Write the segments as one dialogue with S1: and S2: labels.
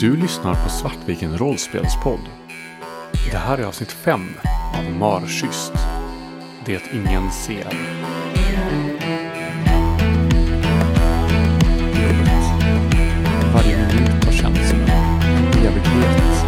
S1: Du lyssnar på Svartviken rollspelspodd. Det här är avsnitt 5 av Marschyst. Det ingen ser. Varje minut har känts som en evighet.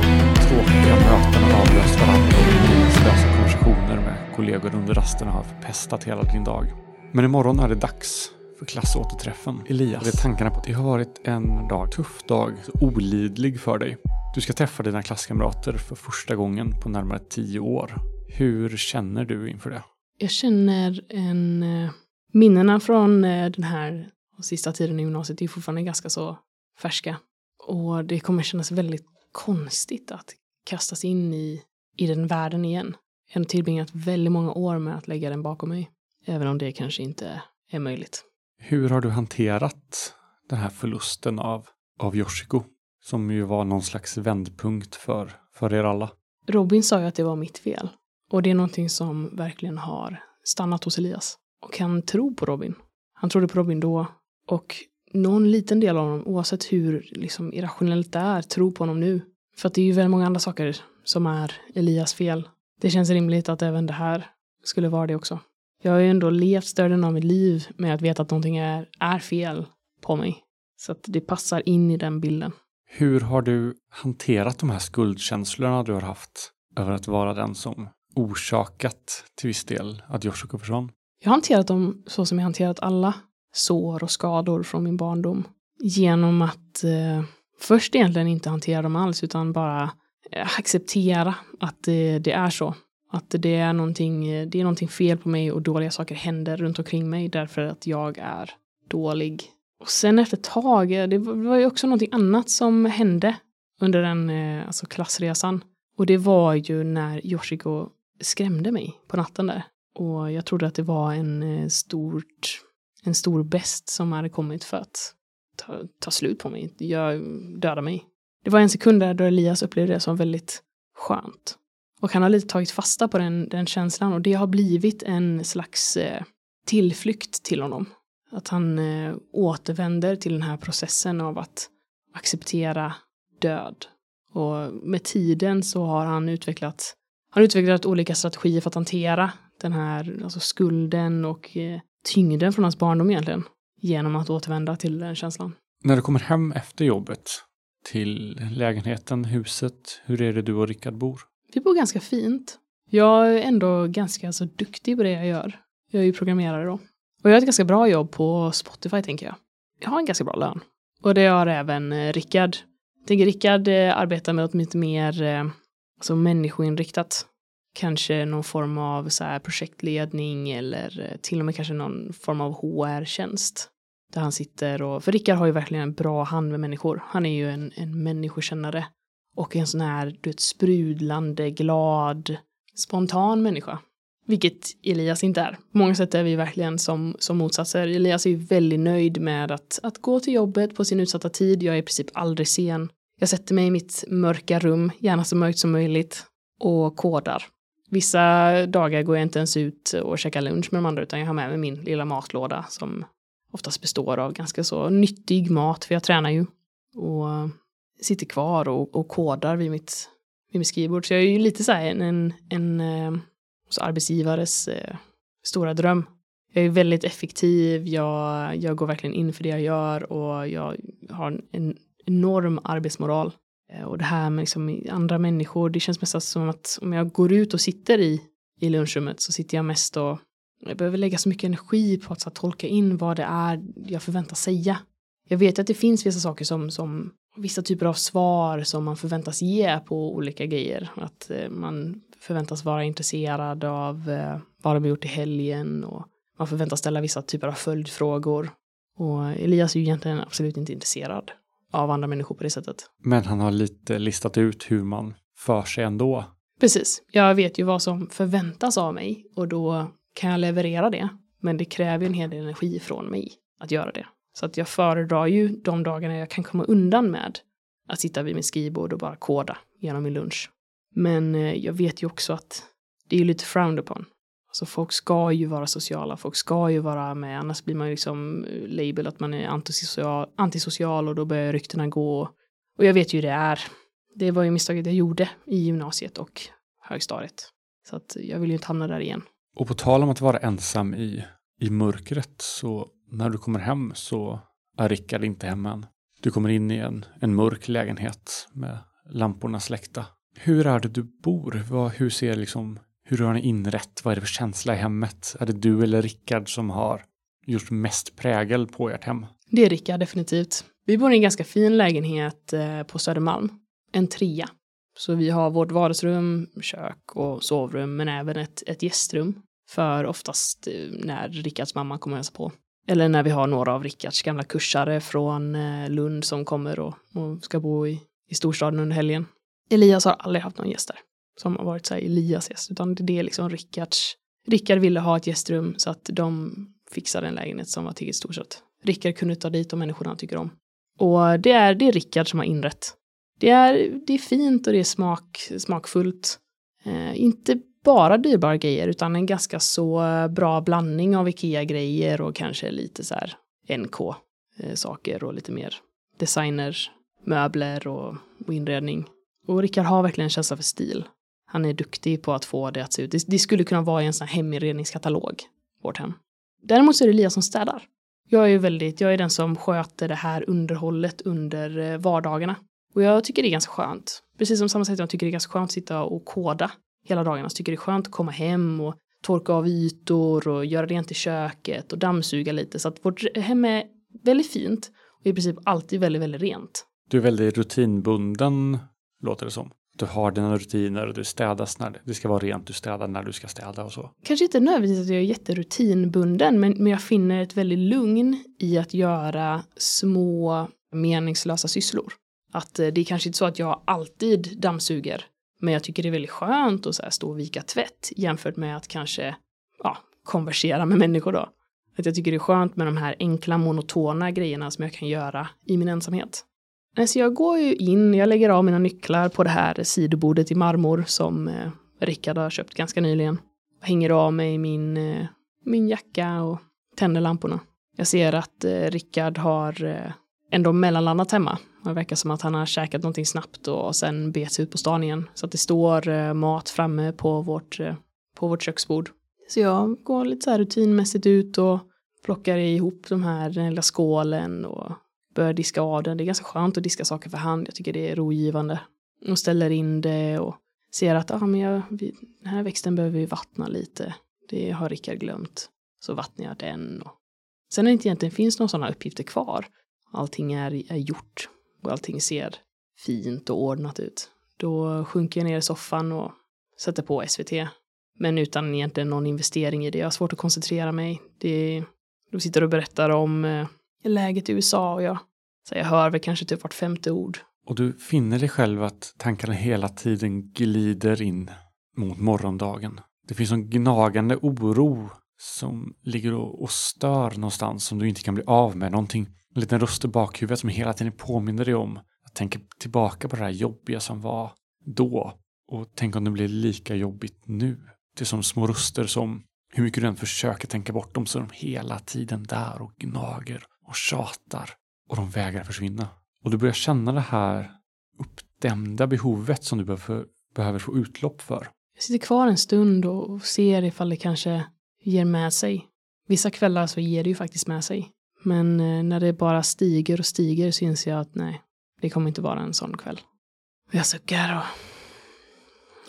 S1: Tråkiga möten har avlöst varandra och meningslösa konversationer med kollegor under rasterna har förpestat hela din dag. Men imorgon är det dags för klassåterträffen. Elias, det är tankarna på att det har varit en dag, tuff dag, så olidlig för dig. Du ska träffa dina klasskamrater för första gången på närmare tio år. Hur känner du inför det?
S2: Jag känner en... eh, Minnena från eh, den här sista tiden i gymnasiet är fortfarande ganska så färska. Och det kommer kännas väldigt konstigt att kastas in i, i den världen igen. Jag har tillbringat väldigt många år med att lägga den bakom mig. Även om det kanske inte är möjligt.
S1: Hur har du hanterat den här förlusten av, av Yoshiko? Som ju var någon slags vändpunkt för, för er alla.
S2: Robin sa ju att det var mitt fel. Och det är någonting som verkligen har stannat hos Elias. Och han tror på Robin. Han trodde på Robin då. Och någon liten del av honom, oavsett hur liksom, irrationellt det är, tror på honom nu. För att det är ju väldigt många andra saker som är Elias fel. Det känns rimligt att även det här skulle vara det också. Jag har ju ändå levt större delen av mitt liv med att veta att någonting är, är fel på mig. Så att det passar in i den bilden.
S1: Hur har du hanterat de här skuldkänslorna du har haft över att vara den som orsakat till viss del att Yoshiko försvann?
S2: Jag har hanterat dem så som jag hanterat alla sår och skador från min barndom. Genom att eh, först egentligen inte hantera dem alls utan bara eh, acceptera att det, det är så. Att det är, någonting, det är någonting fel på mig och dåliga saker händer runt omkring mig därför att jag är dålig. Och sen efter ett tag, eh, det var ju också någonting annat som hände under den eh, alltså klassresan. Och det var ju när Yoshiko skrämde mig på natten där. Och jag trodde att det var en eh, stort, en stor best som hade kommit för att ta, ta slut på mig, jag, döda mig. Det var en sekund där då Elias upplevde det som väldigt skönt. Och han har lite tagit fasta på den, den känslan och det har blivit en slags eh, tillflykt till honom. Att han eh, återvänder till den här processen av att acceptera död. Och med tiden så har han utvecklat, han har utvecklat olika strategier för att hantera den här alltså skulden och eh, tyngden från hans barndom egentligen. Genom att återvända till den känslan.
S1: När du kommer hem efter jobbet till lägenheten, huset, hur är det du och Rickard bor?
S2: Vi bor ganska fint. Jag är ändå ganska så duktig på det jag gör. Jag är ju programmerare då. Och jag har ett ganska bra jobb på Spotify tänker jag. Jag har en ganska bra lön. Och det har även eh, Rickard. Jag tänker Rickard eh, arbetar med något lite mer alltså människoinriktat. Kanske någon form av så här projektledning eller till och med kanske någon form av HR-tjänst. Där han sitter och, för Rickard har ju verkligen en bra hand med människor. Han är ju en, en människokännare. Och en sån här, du vet, sprudlande, glad, spontan människa. Vilket Elias inte är. På många sätt är vi verkligen som, som motsatser. Elias är ju väldigt nöjd med att, att gå till jobbet på sin utsatta tid. Jag är i princip aldrig sen. Jag sätter mig i mitt mörka rum, gärna så mörkt som möjligt, och kodar. Vissa dagar går jag inte ens ut och käkar lunch med de andra, utan jag har med mig min lilla matlåda som oftast består av ganska så nyttig mat, för jag tränar ju. Och sitter kvar och, och kodar vid mitt, vid mitt skrivbord. Så jag är ju lite så här en, en, en eh, så arbetsgivares eh, stora dröm. Jag är väldigt effektiv, jag, jag går verkligen in för det jag gör och jag har en, en enorm arbetsmoral. Eh, och det här med liksom andra människor, det känns mest som att om jag går ut och sitter i, i lunchrummet så sitter jag mest och jag behöver lägga så mycket energi på att så, här, tolka in vad det är jag förväntas säga. Jag vet att det finns vissa saker som, som vissa typer av svar som man förväntas ge på olika grejer. Att eh, man förväntas vara intresserad av eh, vad de har gjort i helgen och man förväntas ställa vissa typer av följdfrågor. Och Elias är ju egentligen absolut inte intresserad av andra människor på det sättet.
S1: Men han har lite listat ut hur man för sig ändå.
S2: Precis, jag vet ju vad som förväntas av mig och då kan jag leverera det. Men det kräver en hel del energi från mig att göra det. Så att jag föredrar ju de dagarna jag kan komma undan med att sitta vid min skrivbord och bara koda genom min lunch. Men eh, jag vet ju också att det är ju lite frowned upon. Alltså folk ska ju vara sociala, folk ska ju vara med, annars blir man ju liksom eh, label att man är antisocial, antisocial och då börjar ryktena gå. Och jag vet ju hur det är. Det var ju misstaget jag gjorde i gymnasiet och högstadiet. Så att jag vill ju inte hamna där igen.
S1: Och på tal om att vara ensam i, i mörkret så när du kommer hem så är Rickard inte hemma än. Du kommer in i en, en mörk lägenhet med lamporna släckta. Hur är det du bor? Vad, hur ser liksom, hur har ni inrett? Vad är det för känsla i hemmet? Är det du eller Rickard som har gjort mest prägel på ert hem?
S2: Det är Rickard definitivt. Vi bor i en ganska fin lägenhet eh, på Södermalm. En trea. Så vi har vårt vardagsrum, kök och sovrum, men även ett, ett gästrum. För oftast eh, när Rickards mamma kommer och hälsa på. Eller när vi har några av Rickards gamla kursare från eh, Lund som kommer och, och ska bo i, i storstaden under helgen. Elias har aldrig haft någon gäst där som har varit så här Elias gäst, utan det är liksom Rickards. Rickard ville ha ett gästrum så att de fixade en lägenhet som var tillräckligt stor så att Rickard kunde ta dit de människorna han tycker om. Och det är, det är Rickard som har inrett. Det är, det är fint och det är smak, smakfullt. Eh, inte bara dyrbara grejer utan en ganska så bra blandning av Ikea-grejer och kanske lite så här NK-saker eh, och lite mer designer, möbler och, och inredning. Och Rickard har verkligen en känsla för stil. Han är duktig på att få det att se ut. Det, det skulle kunna vara i en sån här heminredningskatalog, vårt hem. Däremot så är det Lia som städar. Jag är ju väldigt, jag är den som sköter det här underhållet under eh, vardagarna. Och jag tycker det är ganska skönt. Precis som samma sätt jag tycker det är ganska skönt att sitta och koda hela dagarna så tycker det är skönt att komma hem och torka av ytor och göra rent i köket och dammsuga lite. Så att vårt hem är väldigt fint och i princip alltid väldigt, väldigt rent.
S1: Du är väldigt rutinbunden, låter det som. Du har dina rutiner och du städas när det ska vara rent, du städar när du ska städa och så.
S2: Kanske inte nödvändigtvis att jag är jätterutinbunden, men, men jag finner ett väldigt lugn i att göra små meningslösa sysslor. Att eh, det är kanske inte så att jag alltid dammsuger, men jag tycker det är väldigt skönt att så här stå och vika tvätt jämfört med att kanske ja, konversera med människor då. Att jag tycker det är skönt med de här enkla monotona grejerna som jag kan göra i min ensamhet. Så jag går ju in, jag lägger av mina nycklar på det här sidobordet i marmor som eh, Rickard har köpt ganska nyligen. Jag hänger av mig min, eh, min jacka och tänder lamporna. Jag ser att eh, Rickard har eh, ändå mellanlandat hemma. Det verkar som att han har käkat någonting snabbt och sen bet sig ut på stan igen. Så att det står eh, mat framme på vårt, eh, på vårt köksbord. Så jag går lite så här rutinmässigt ut och plockar ihop de här, den lilla skålen och börjar diska av den. Det är ganska skönt att diska saker för hand. Jag tycker det är rogivande. Och ställer in det och ser att ah, men jag, vi, den här växten behöver vi vattna lite. Det har Rickard glömt. Så vattnar jag den. Och... Sen när det inte egentligen finns några sådana uppgifter kvar. Allting är, är gjort och allting ser fint och ordnat ut. Då sjunker jag ner i soffan och sätter på SVT. Men utan egentligen någon investering i det. Jag har svårt att koncentrera mig. Det, de sitter och berättar om eh, läget i USA och jag, så jag hör väl kanske typ vart femte ord.
S1: Och du finner dig själv att tankarna hela tiden glider in mot morgondagen. Det finns en gnagande oro som ligger och, och stör någonstans som du inte kan bli av med. Någonting, en liten röst i bakhuvudet som hela tiden påminner dig om att tänka tillbaka på det här jobbiga som var då och tänk om det blir lika jobbigt nu. Det är som små röster som hur mycket du än försöker tänka bort dem så är de hela tiden där och gnager och tjatar och de vägrar försvinna. Och du börjar känna det här uppdämda behovet som du behöver, behöver få utlopp för.
S2: Jag sitter kvar en stund och ser ifall det kanske ger med sig. Vissa kvällar så ger det ju faktiskt med sig. Men eh, när det bara stiger och stiger så inser jag att nej, det kommer inte vara en sån kväll. Jag suckar och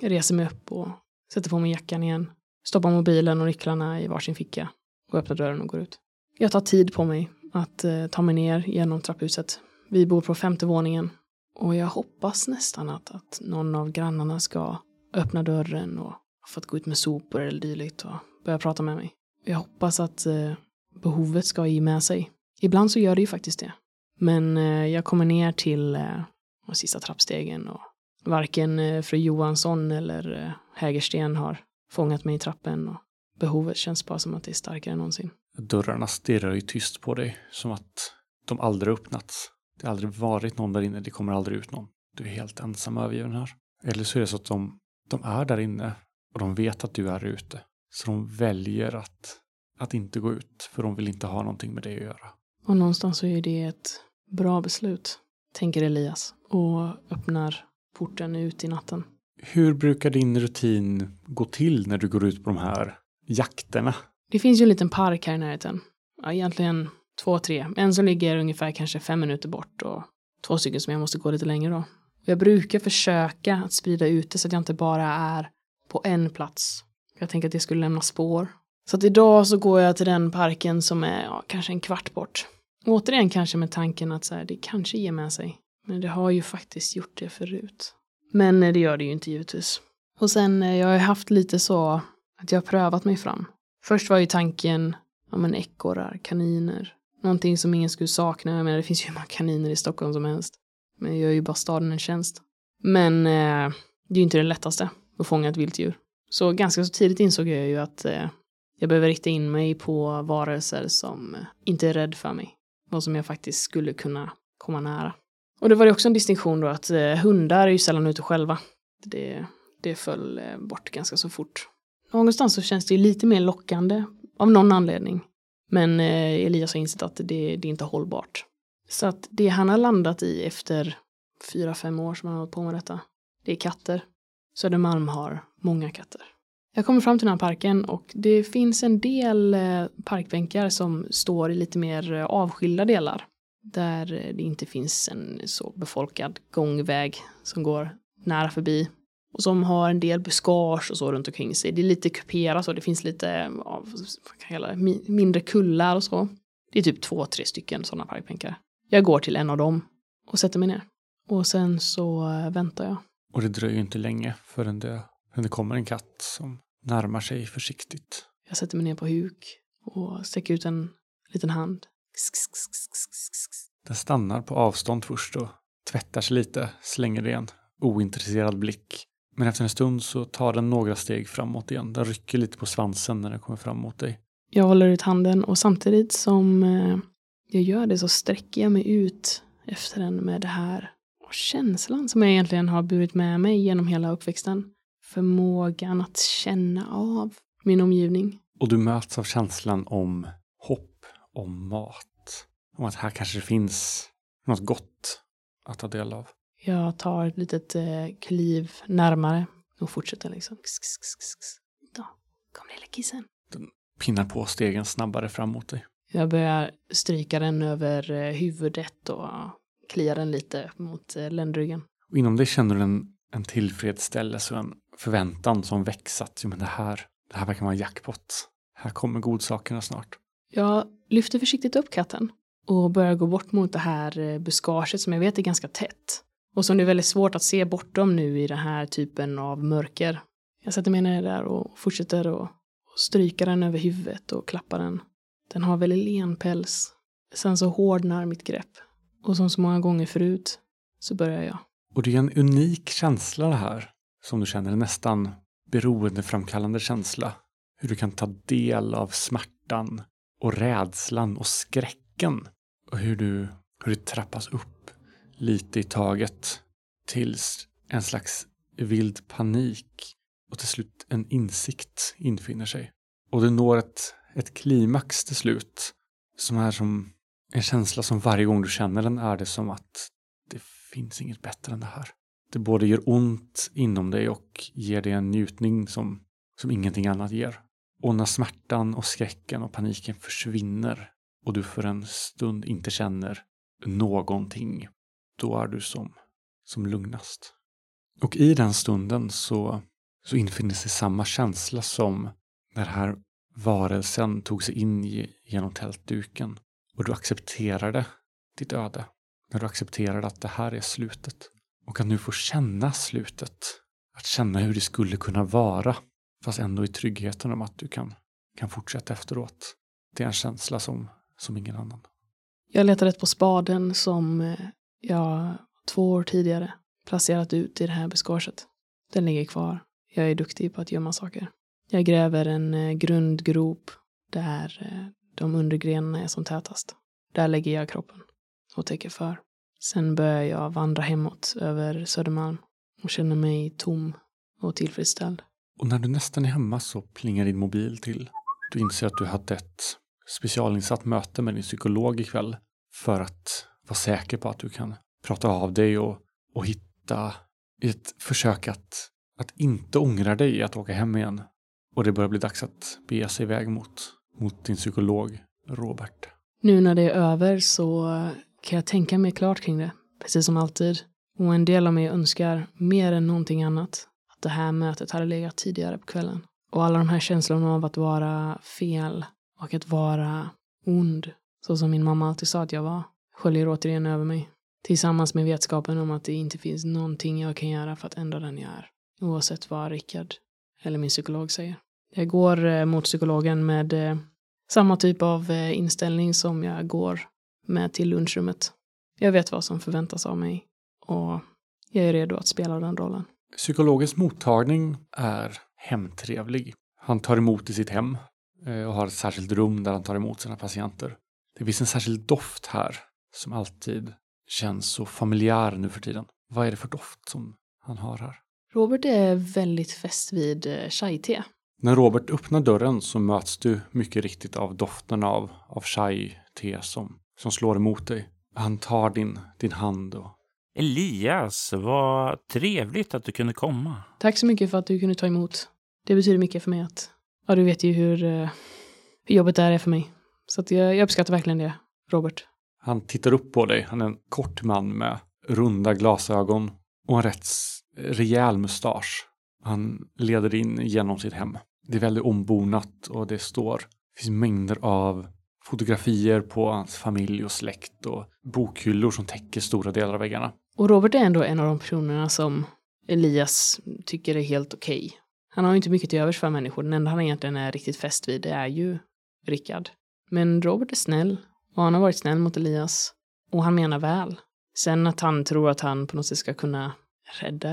S2: jag reser mig upp och sätter på mig jackan igen. Stoppar mobilen och nycklarna i varsin ficka och öppnar dörren och går ut. Jag tar tid på mig att eh, ta mig ner genom trapphuset. Vi bor på femte våningen och jag hoppas nästan att, att någon av grannarna ska öppna dörren och få gå ut med sopor eller dylikt och börja prata med mig. Jag hoppas att eh, behovet ska ge med sig. Ibland så gör det ju faktiskt det. Men eh, jag kommer ner till eh, de sista trappstegen och varken eh, fru Johansson eller eh, Hägersten har fångat mig i trappen och behovet känns bara som att det är starkare än någonsin.
S1: Dörrarna stirrar ju tyst på dig, som att de aldrig öppnats. Det har aldrig varit någon där inne, det kommer aldrig ut någon. Du är helt ensam övergiven här. Eller så är det så att de, de är där inne och de vet att du är ute. Så de väljer att, att inte gå ut, för de vill inte ha någonting med det att göra.
S2: Och någonstans så är det ett bra beslut. tänker Elias och öppnar porten ut i natten.
S1: Hur brukar din rutin gå till när du går ut på de här jakterna?
S2: Det finns ju en liten park här i närheten. Ja, egentligen två, tre. En som ligger ungefär kanske fem minuter bort och två stycken som jag måste gå lite längre då. Jag brukar försöka att sprida ut det så att jag inte bara är på en plats. Jag tänker att det skulle lämna spår. Så att idag så går jag till den parken som är ja, kanske en kvart bort. Återigen kanske med tanken att så här, det kanske ger med sig. Men det har ju faktiskt gjort det förut. Men eh, det gör det ju inte givetvis. Och sen, eh, jag har ju haft lite så att jag har prövat mig fram. Först var ju tanken, ja men ekorrar, kaniner. Någonting som ingen skulle sakna. Jag menar, det finns ju hur många kaniner i Stockholm som helst. Men jag gör ju bara staden en tjänst. Men eh, det är ju inte det lättaste att fånga ett vilt djur. Så ganska så tidigt insåg jag ju att eh, jag behöver rikta in mig på varelser som inte är rädd för mig. Vad som jag faktiskt skulle kunna komma nära. Och det var ju också en distinktion då att eh, hundar är ju sällan ute själva. Det, det föll eh, bort ganska så fort. Någonstans så känns det ju lite mer lockande av någon anledning. Men Elias har insett att det, det är inte hållbart. Så att det han har landat i efter fyra, fem år som han har hållit på med detta, det är katter. Södermalm har många katter. Jag kommer fram till den här parken och det finns en del eh, parkbänkar som står i lite mer eh, avskilda delar. Där eh, det inte finns en så befolkad gångväg som går nära förbi. Och som har en del buskage och så runt omkring sig. Det är lite kuperat och det finns lite vad kan det, mindre kullar och så. Det är typ två, tre stycken sådana parkbänkar. Jag går till en av dem och sätter mig ner. Och sen så väntar jag.
S1: Och det dröjer ju inte länge förrän det, förrän det kommer en katt som närmar sig försiktigt.
S2: Jag sätter mig ner på huk och sträcker ut en liten hand.
S1: Den stannar på avstånd först och tvättar sig lite, slänger en ointresserad blick. Men efter en stund så tar den några steg framåt igen. Den rycker lite på svansen när den kommer fram mot dig.
S2: Jag håller ut handen och samtidigt som eh, jag gör det så sträcker jag mig ut efter den med det här och känslan som jag egentligen har burit med mig genom hela uppväxten. Förmågan att känna av min omgivning.
S1: Och du möts av känslan om hopp, om mat. Om att här kanske finns något gott att ta del av.
S2: Jag tar ett litet eh, kliv närmare och fortsätter liksom. Ja, kom lille kissen.
S1: Den pinnar på stegen snabbare fram mot dig.
S2: Jag börjar stryka den över eh, huvudet och kliar den lite mot eh, ländryggen.
S1: Och inom dig känner du en, en tillfredsställelse och en förväntan som växat. Att, men det här, det här verkar vara jackpot. Här kommer godsakerna snart.
S2: Jag lyfter försiktigt upp katten och börjar gå bort mot det här eh, buskaget som jag vet är ganska tätt. Och som det är väldigt svårt att se bortom nu i den här typen av mörker. Jag sätter mig ner där och fortsätter att stryka den över huvudet och klappa den. Den har väldigt len päls. Sen så hårdnar mitt grepp. Och som så många gånger förut så börjar jag.
S1: Och det är en unik känsla det här. Som du känner, en nästan beroendeframkallande känsla. Hur du kan ta del av smärtan och rädslan och skräcken. Och hur du, hur det trappas upp lite i taget tills en slags vild panik och till slut en insikt infinner sig. Och du når ett, ett klimax till slut som är som en känsla som varje gång du känner den är det som att finns inget bättre än det här. Det både gör ont inom dig och ger dig en njutning som, som ingenting annat ger. Och när smärtan och skräcken och paniken försvinner och du för en stund inte känner någonting, då är du som, som lugnast. Och i den stunden så, så infinner sig samma känsla som när den här varelsen tog sig in genom tältduken och du accepterade ditt öde. När du accepterar att det här är slutet. Och att nu få känna slutet. Att känna hur det skulle kunna vara. Fast ändå i tryggheten om att du kan, kan fortsätta efteråt. Det är en känsla som, som ingen annan.
S2: Jag letade på spaden som eh, jag två år tidigare placerat ut i det här buskaget. Den ligger kvar. Jag är duktig på att gömma saker. Jag gräver en eh, grundgrop där eh, de undergrenarna är som tätast. Där lägger jag kroppen och täcker för. Sen börjar jag vandra hemåt över Södermalm och känner mig tom och tillfredsställd.
S1: Och när du nästan är hemma så plingar din mobil till. Du inser att du hade ett specialinsatt möte med din psykolog ikväll för att vara säker på att du kan prata av dig och, och hitta ett försök att, att inte ångra dig att åka hem igen. Och det börjar bli dags att bege sig iväg mot, mot din psykolog Robert.
S2: Nu när det är över så kan jag tänka mig klart kring det, precis som alltid. Och en del av mig önskar mer än någonting annat att det här mötet hade legat tidigare på kvällen. Och alla de här känslorna av att vara fel och att vara ond, så som min mamma alltid sa att jag var, sköljer återigen över mig. Tillsammans med vetskapen om att det inte finns någonting jag kan göra för att ändra den jag är. Oavsett vad Rickard eller min psykolog säger. Jag går eh, mot psykologen med eh, samma typ av eh, inställning som jag går med till lunchrummet. Jag vet vad som förväntas av mig och jag är redo att spela den rollen.
S1: Psykologens mottagning är hemtrevlig. Han tar emot i sitt hem och har ett särskilt rum där han tar emot sina patienter. Det finns en särskild doft här som alltid känns så familjär nu för tiden. Vad är det för doft som han har här?
S2: Robert är väldigt fäst vid eh, chai-te.
S1: När Robert öppnar dörren så möts du mycket riktigt av doften av, av chai-te som, som slår emot dig. Han tar din, din hand och...
S3: Elias, vad trevligt att du kunde komma.
S2: Tack så mycket för att du kunde ta emot. Det betyder mycket för mig att... Ja, du vet ju hur, eh, hur jobbet det här är för mig. Så att jag, jag uppskattar verkligen det, Robert.
S1: Han tittar upp på dig. Han är en kort man med runda glasögon och en rätt rejäl mustasch. Han leder in genom sitt hem. Det är väldigt ombonat och det står, det finns mängder av fotografier på hans familj och släkt och bokhyllor som täcker stora delar av väggarna.
S2: Och Robert är ändå en av de personerna som Elias tycker är helt okej. Okay. Han har ju inte mycket till övers för människor. Den enda han egentligen är riktigt fäst vid det är ju Rickard. Men Robert är snäll och han har varit snäll mot Elias. Och han menar väl. Sen att han tror att han på något sätt ska kunna rädda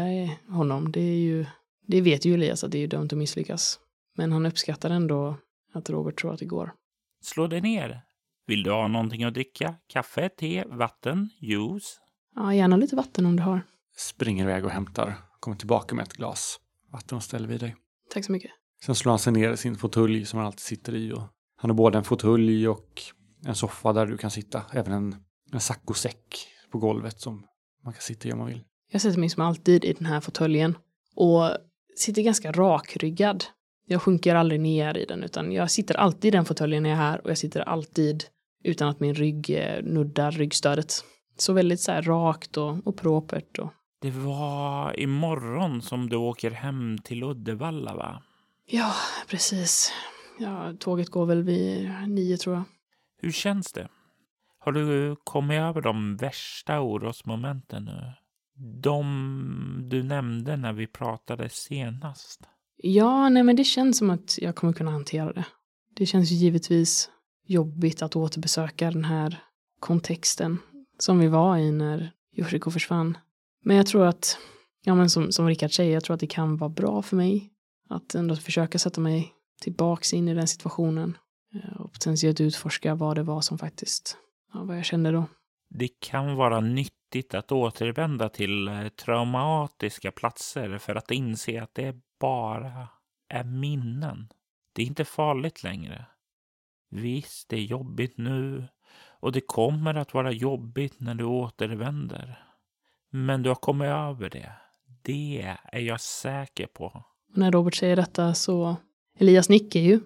S2: honom, det är ju, det vet ju Elias att det är ju dömt att misslyckas. Men han uppskattar ändå att Robert tror att det går.
S3: Slå dig ner. Vill du ha någonting att dricka? Kaffe, te, vatten, juice?
S2: Ja, gärna lite vatten om du har.
S1: Springer iväg och hämtar. Kommer tillbaka med ett glas vatten och ställer vid dig.
S2: Tack så mycket.
S1: Sen slår han sig ner i sin fåtölj som han alltid sitter i. Och han har både en fåtölj och en soffa där du kan sitta. Även en, en saccosäck på golvet som man kan sitta i om man vill.
S2: Jag sätter mig som alltid i den här fåtöljen och sitter ganska rakryggad. Jag sjunker aldrig ner i den utan jag sitter alltid i den fåtöljen när jag är här och jag sitter alltid utan att min rygg eh, nuddar ryggstödet. Så väldigt så här rakt och, och propert. Och...
S3: Det var imorgon som du åker hem till Uddevalla va?
S2: Ja, precis. Ja, tåget går väl vid nio tror jag.
S3: Hur känns det? Har du kommit över de värsta orosmomenten nu? De du nämnde när vi pratade senast?
S2: Ja, nej men det känns som att jag kommer kunna hantera det. Det känns ju givetvis jobbigt att återbesöka den här kontexten som vi var i när Yoshiko försvann. Men jag tror att, ja men som, som Rickard säger, jag tror att det kan vara bra för mig att ändå försöka sätta mig tillbaks in i den situationen eh, och potentiellt utforska vad det var som faktiskt, ja, vad jag kände då.
S3: Det kan vara nyttigt att återvända till eh, traumatiska platser för att inse att det bara är minnen. Det är inte farligt längre. Visst, det är jobbigt nu och det kommer att vara jobbigt när du återvänder. Men du har kommit över det. Det är jag säker på.
S2: När Robert säger detta så Elias nickar ju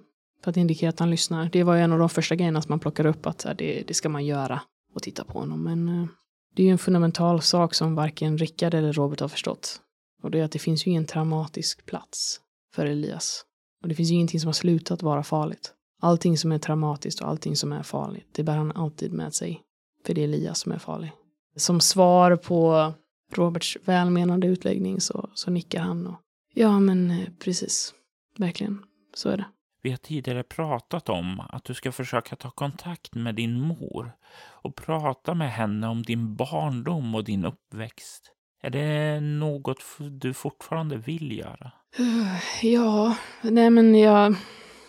S2: för att indikera att han lyssnar. Det var ju en av de första grejerna som man plockade upp att det, det ska man göra och titta på honom. Men eh, det är ju en fundamental sak som varken Rickard eller Robert har förstått. Och det är att det finns ju ingen traumatisk plats för Elias. Och det finns ju ingenting som har slutat vara farligt. Allting som är traumatiskt och allting som är farligt, det bär han alltid med sig. För det är Elias som är farlig. Som svar på Roberts välmenande utläggning så, så nickar han och ja men eh, precis, verkligen, så är det.
S3: Vi har tidigare pratat om att du ska försöka ta kontakt med din mor och prata med henne om din barndom och din uppväxt. Är det något du fortfarande vill göra?
S2: Ja, nej men jag,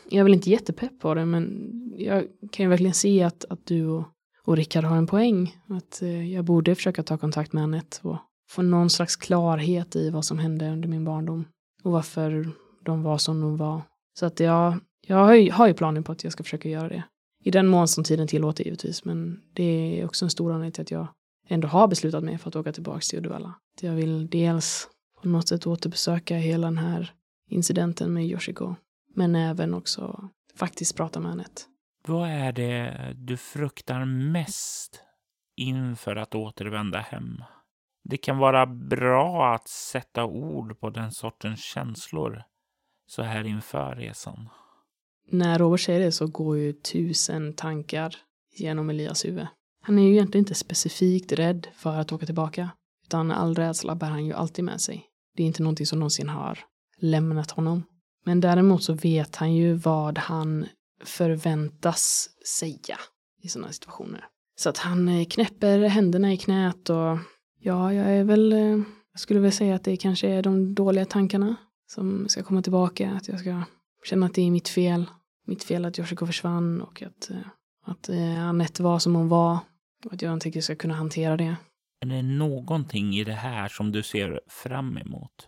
S2: jag är väl inte jättepepp på det, men jag kan ju verkligen se att, att du och, och Rickard har en poäng. Att eh, jag borde försöka ta kontakt med Anette och få någon slags klarhet i vad som hände under min barndom och varför de var som de var. Så att jag, jag har ju, har ju planer på att jag ska försöka göra det. I den mån som tiden tillåter givetvis, men det är också en stor anledning till att jag ändå har beslutat mig för att åka tillbaka till Uddevalla. Jag vill dels på något sätt återbesöka hela den här incidenten med Yoshiko, men även också faktiskt prata med Anette.
S3: Vad är det du fruktar mest inför att återvända hem? Det kan vara bra att sätta ord på den sortens känslor så här inför resan.
S2: När Robert säger det så går ju tusen tankar genom Elias huvud. Han är ju egentligen inte specifikt rädd för att åka tillbaka, utan all rädsla bär han ju alltid med sig. Det är inte någonting som någonsin har lämnat honom. Men däremot så vet han ju vad han förväntas säga i sådana situationer. Så att han eh, knäpper händerna i knät och ja, jag är väl, eh, jag skulle väl säga att det kanske är de dåliga tankarna som ska komma tillbaka, att jag ska känna att det är mitt fel, mitt fel att Yoshiko försvann och att, eh, att Anette var som hon var att jag inte riktigt ska kunna hantera det.
S3: Är det någonting i det här som du ser fram emot?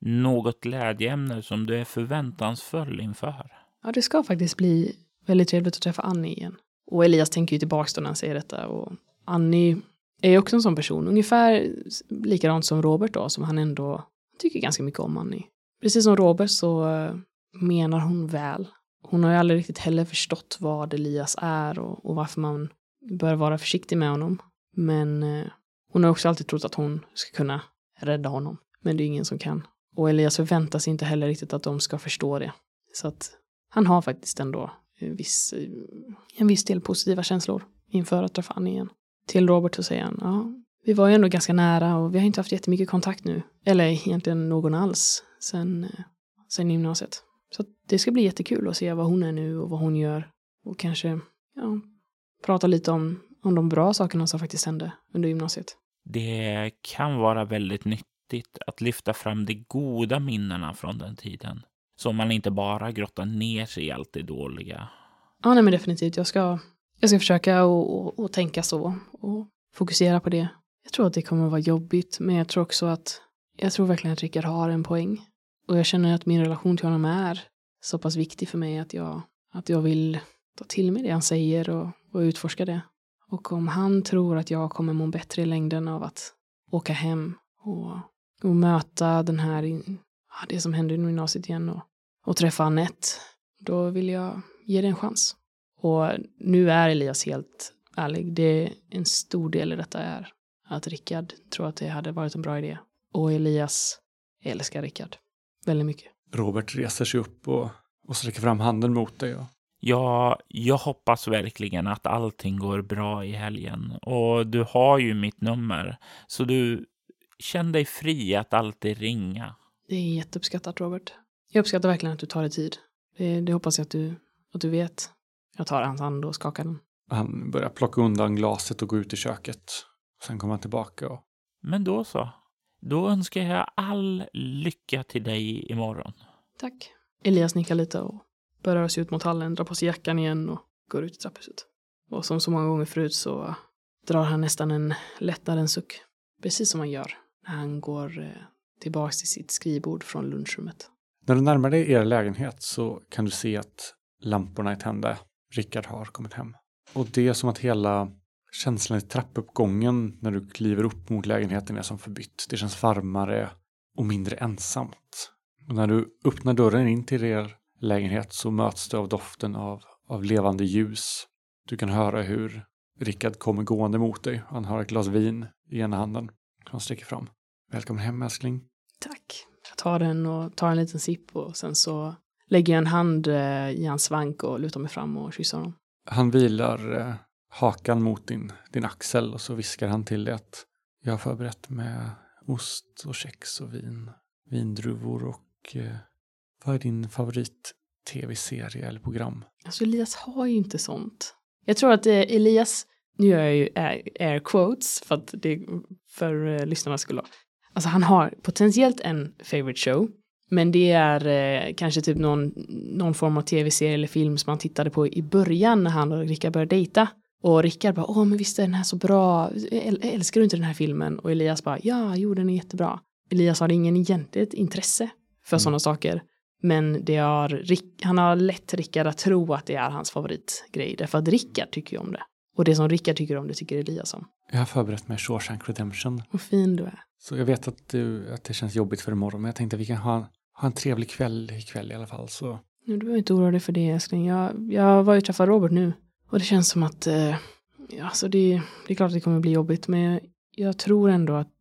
S3: Något glädjeämne som du är förväntansfull inför?
S2: Ja, det ska faktiskt bli väldigt trevligt att träffa Annie igen. Och Elias tänker ju tillbaka då när han säger detta. Och Annie är ju också en sån person, ungefär likadant som Robert då, som han ändå tycker ganska mycket om Annie. Precis som Robert så eh, menar hon väl. Hon har ju aldrig riktigt heller förstått vad Elias är och, och varför man bör vara försiktig med honom. Men eh, hon har också alltid trott att hon ska kunna rädda honom. Men det är ingen som kan. Och Elias förväntar sig inte heller riktigt att de ska förstå det. Så att han har faktiskt ändå en viss, eh, en viss del positiva känslor inför att träffa Annie igen. Till Robert så säger han, ja, vi var ju ändå ganska nära och vi har inte haft jättemycket kontakt nu. Eller egentligen någon alls sen, eh, sen gymnasiet. Så det ska bli jättekul att se vad hon är nu och vad hon gör. Och kanske, ja, prata lite om, om de bra sakerna som faktiskt hände under gymnasiet.
S3: Det kan vara väldigt nyttigt att lyfta fram de goda minnena från den tiden. Så man inte bara grottar ner sig i allt det dåliga.
S2: Ja, nej men definitivt. Jag ska, jag ska försöka och, och, tänka så och fokusera på det. Jag tror att det kommer att vara jobbigt, men jag tror också att jag tror verkligen att Rickard har en poäng. Och jag känner att min relation till honom är så pass viktig för mig att jag, att jag vill ta till mig det han säger och, och utforska det. Och om han tror att jag kommer må bättre i längden av att åka hem och, och möta den här det som hände i gymnasiet igen och, och träffa Anette, då vill jag ge det en chans. Och nu är Elias helt ärlig. Det är en stor del i detta är att Rickard tror att det hade varit en bra idé. Och Elias älskar Rickard väldigt mycket.
S1: Robert reser sig upp och, och sträcker fram handen mot dig. Och...
S3: Ja, jag hoppas verkligen att allting går bra i helgen. Och du har ju mitt nummer. Så du känn dig fri att alltid ringa.
S2: Det är jätteuppskattat, Robert. Jag uppskattar verkligen att du tar dig tid. Det, det hoppas jag att du, att du vet. Jag tar hans hand och skakar den.
S1: Han börjar plocka undan glaset och gå ut i köket. Sen kommer han tillbaka och...
S3: Men då så. Då önskar jag all lycka till dig imorgon.
S2: Tack. Elias nickar lite och börjar röra sig ut mot hallen, drar på sig jackan igen och går ut i trapphuset. Och som så många gånger förut så äh, drar han nästan en lättnadens suck. Precis som han gör när han går äh, tillbaks till sitt skrivbord från lunchrummet.
S1: När du närmar dig er lägenhet så kan du se att lamporna är tända. Rickard har kommit hem. Och det är som att hela känslan i trappuppgången när du kliver upp mot lägenheten är som förbytt. Det känns varmare och mindre ensamt. Och när du öppnar dörren in till er lägenhet så möts du av doften av, av levande ljus. Du kan höra hur Rickard kommer gående mot dig. Han har ett glas vin i ena handen. Han sträcker fram. Välkommen hem älskling.
S2: Tack. Jag tar den och tar en liten sipp och sen så lägger jag en hand eh, i hans svank och lutar mig fram och kysser honom.
S1: Han vilar eh, hakan mot din, din axel och så viskar han till dig att jag har förberett med ost och kex och vin, vindruvor och eh, vad är din favorit tv-serie eller program?
S2: Alltså Elias har ju inte sånt. Jag tror att eh, Elias, nu gör jag ju air, quotes för att det för eh, lyssnarnas skull. Alltså han har potentiellt en favorite show, men det är eh, kanske typ någon, någon form av tv-serie eller film som han tittade på i början när han och Rickard började dejta. Och Rickard bara, åh men visst är den här så bra, Äl älskar du inte den här filmen? Och Elias bara, ja, jo den är jättebra. Elias har ingen egentligt intresse för mm. sådana saker. Men det har, han har lätt Rickard att tro att det är hans favoritgrej, därför att Rickard tycker ju om det. Och det som Rickard tycker om det tycker Elias om.
S1: Jag har förberett mig Shawshank Redemption.
S2: Vad fin du är.
S1: Så jag vet att, du, att det känns jobbigt för imorgon, men jag tänkte att vi kan ha, ha en trevlig kväll ikväll i alla fall. Så
S2: Nu, du behöver inte oroa dig för det älskling. Jag, jag var ju träffa Robert nu. Och det känns som att, eh, ja, alltså det, det är klart att det kommer bli jobbigt. Men jag, jag tror ändå att,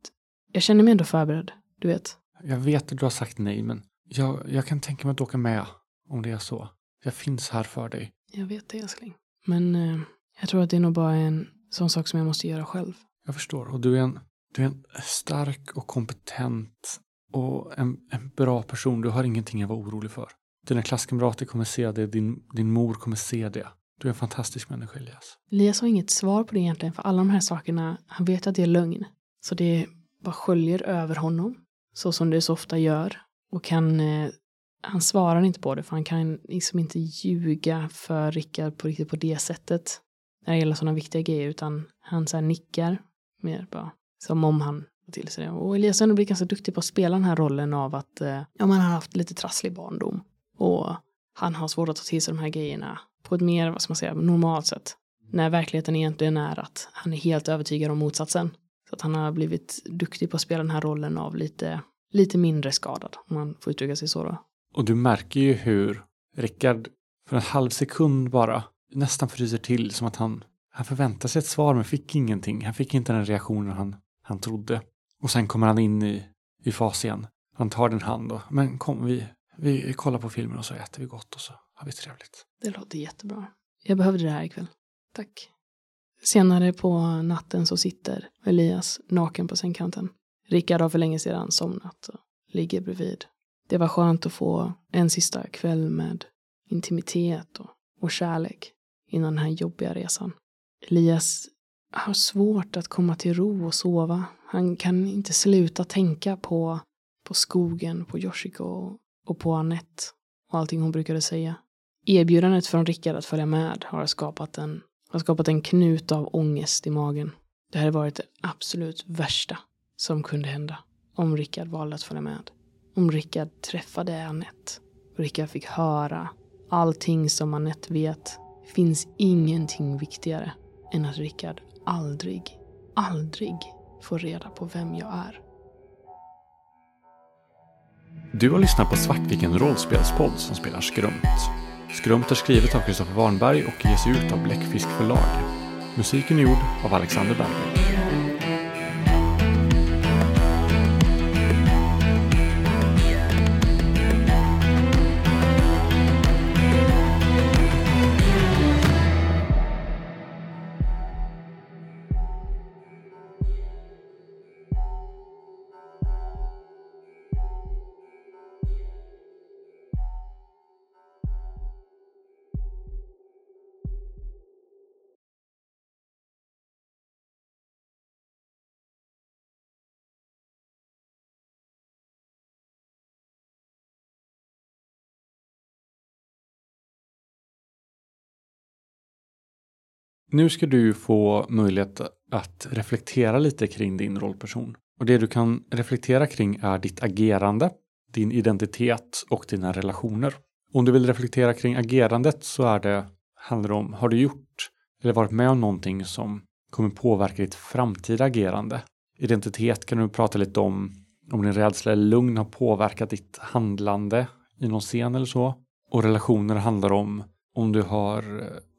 S2: jag känner mig ändå förberedd. Du vet.
S1: jag vet att du har sagt nej, men jag, jag kan tänka mig att åka med om det är så. Jag finns här för dig.
S2: Jag vet det älskling. Men eh, jag tror att det är nog bara en sån sak som jag måste göra själv.
S1: Jag förstår. Och du är en, du är en stark och kompetent och en, en bra person. Du har ingenting att vara orolig för. Dina klasskamrater kommer se det, din, din mor kommer se det. Du är en fantastisk människa, Elias.
S2: Elias har inget svar på det egentligen. För alla de här sakerna, han vet att det är lögn. Så det bara sköljer över honom. Så som det så ofta gör. Och han, eh, han svarar inte på det. För han kan liksom inte ljuga för Rickard på riktigt på det sättet. När det gäller sådana viktiga grejer. Utan han så här nickar mer bara. Som om han tar till sig det. Och Elias har ändå blivit ganska duktig på att spela den här rollen av att ja, ja, man har haft lite trasslig barndom. Och han har svårt att ta till sig de här grejerna på ett mer, vad ska man säga, normalt sätt. När verkligheten egentligen är att han är helt övertygad om motsatsen. Så att han har blivit duktig på att spela den här rollen av lite, lite mindre skadad, om man får uttrycka sig så då.
S1: Och du märker ju hur Rickard för en halv sekund bara nästan fryser till som att han, han förväntar sig ett svar men fick ingenting. Han fick inte den reaktionen han, han trodde. Och sen kommer han in i, i fas igen. Han tar din hand och, men kom vi, vi kollar på filmen och så äter vi gott och så har vi trevligt.
S2: Det låter jättebra. Jag behövde det här ikväll. Tack. Senare på natten så sitter Elias naken på sängkanten. Rickard har för länge sedan somnat och ligger bredvid. Det var skönt att få en sista kväll med intimitet och, och kärlek innan den här jobbiga resan. Elias har svårt att komma till ro och sova. Han kan inte sluta tänka på, på skogen, på Yoshiko och på Annette och allting hon brukade säga. Erbjudandet från Rickard att följa med har skapat en, har skapat en knut av ångest i magen. Det hade varit det absolut värsta som kunde hända om Rickard valde att följa med. Om Rickard träffade Annette Rickard fick höra allting som Annette vet. Finns ingenting viktigare än att Rickard aldrig, aldrig får reda på vem jag är.
S1: Du har lyssnat på Svartviken rollspelspodd som spelar Skrumt. Skrumt är skrivet av Kristoffer Warnberg och ges ut av Bläckfisk förlag. Musiken är gjord av Alexander Berggren. Nu ska du få möjlighet att reflektera lite kring din rollperson. Och det du kan reflektera kring är ditt agerande, din identitet och dina relationer. Om du vill reflektera kring agerandet så är det, handlar det om, har du gjort eller varit med om någonting som kommer påverka ditt framtida agerande? Identitet kan du prata lite om, om din rädsla eller lugn har påverkat ditt handlande i någon scen eller så. Och relationer handlar om om du har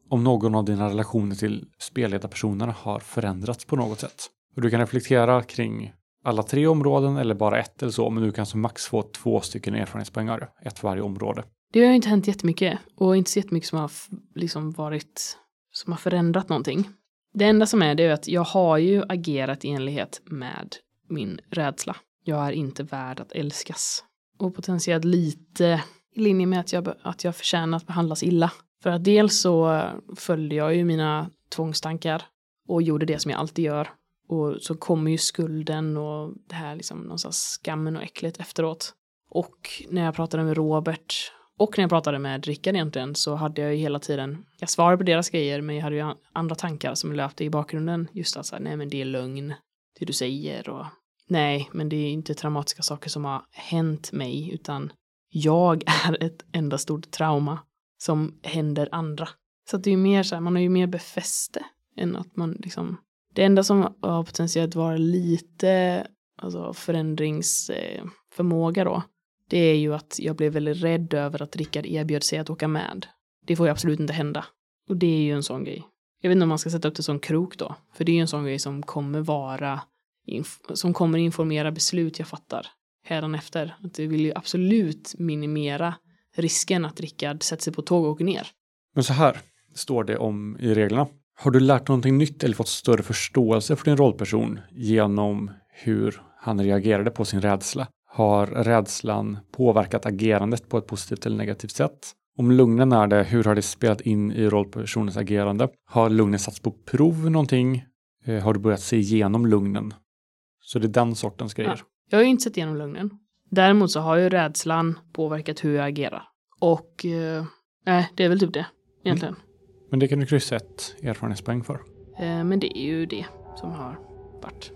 S1: om någon av dina relationer till spelledarpersonerna har förändrats på något sätt. Och du kan reflektera kring alla tre områden eller bara ett eller så, men du kan som max få två stycken erfarenhetspoängare, ett för varje område.
S2: Det har ju inte hänt jättemycket och inte så jättemycket som har liksom varit som har förändrat någonting. Det enda som är det är att jag har ju agerat i enlighet med min rädsla. Jag är inte värd att älskas. Och potentiellt lite i linje med att jag, att jag förtjänar att behandlas illa. För att dels så följde jag ju mina tvångstankar och gjorde det som jag alltid gör. Och så kommer ju skulden och det här liksom någonstans skammen och äcklet efteråt. Och när jag pratade med Robert och när jag pratade med Rickard egentligen så hade jag ju hela tiden, jag svarade på deras grejer men jag hade ju andra tankar som löpte i bakgrunden. Just att säga, nej men det är lögn, det du säger och nej men det är inte traumatiska saker som har hänt mig utan jag är ett enda stort trauma som händer andra. Så att det är ju mer så här, man har ju mer befäste än att man liksom Det enda som har potentiellt vara lite alltså, förändringsförmåga då, det är ju att jag blev väldigt rädd över att Rickard erbjöd sig att åka med. Det får ju absolut inte hända. Och det är ju en sån grej. Jag vet inte om man ska sätta upp det som krok då, för det är ju en sån grej som kommer vara, som kommer informera beslut jag fattar hädanefter. Att vi vill ju absolut minimera risken att Rickard sätter sig på tåg och åker ner.
S1: Men så här står det om i reglerna. Har du lärt någonting nytt eller fått större förståelse för din rollperson genom hur han reagerade på sin rädsla? Har rädslan påverkat agerandet på ett positivt eller negativt sätt? Om lugnen är det, hur har det spelat in i rollpersonens agerande? Har lugnen satts på prov någonting? Eh, har du börjat se igenom lugnen? Så det är den sortens grejer. Ja.
S2: Jag har ju inte sett igenom lugnen. Däremot så har ju rädslan påverkat hur jag agerar. Och eh, nej, det är väl typ det egentligen. Mm.
S1: Men det kan du kryssa ett erfarenhetspoäng för.
S2: Eh, men det är ju det som har varit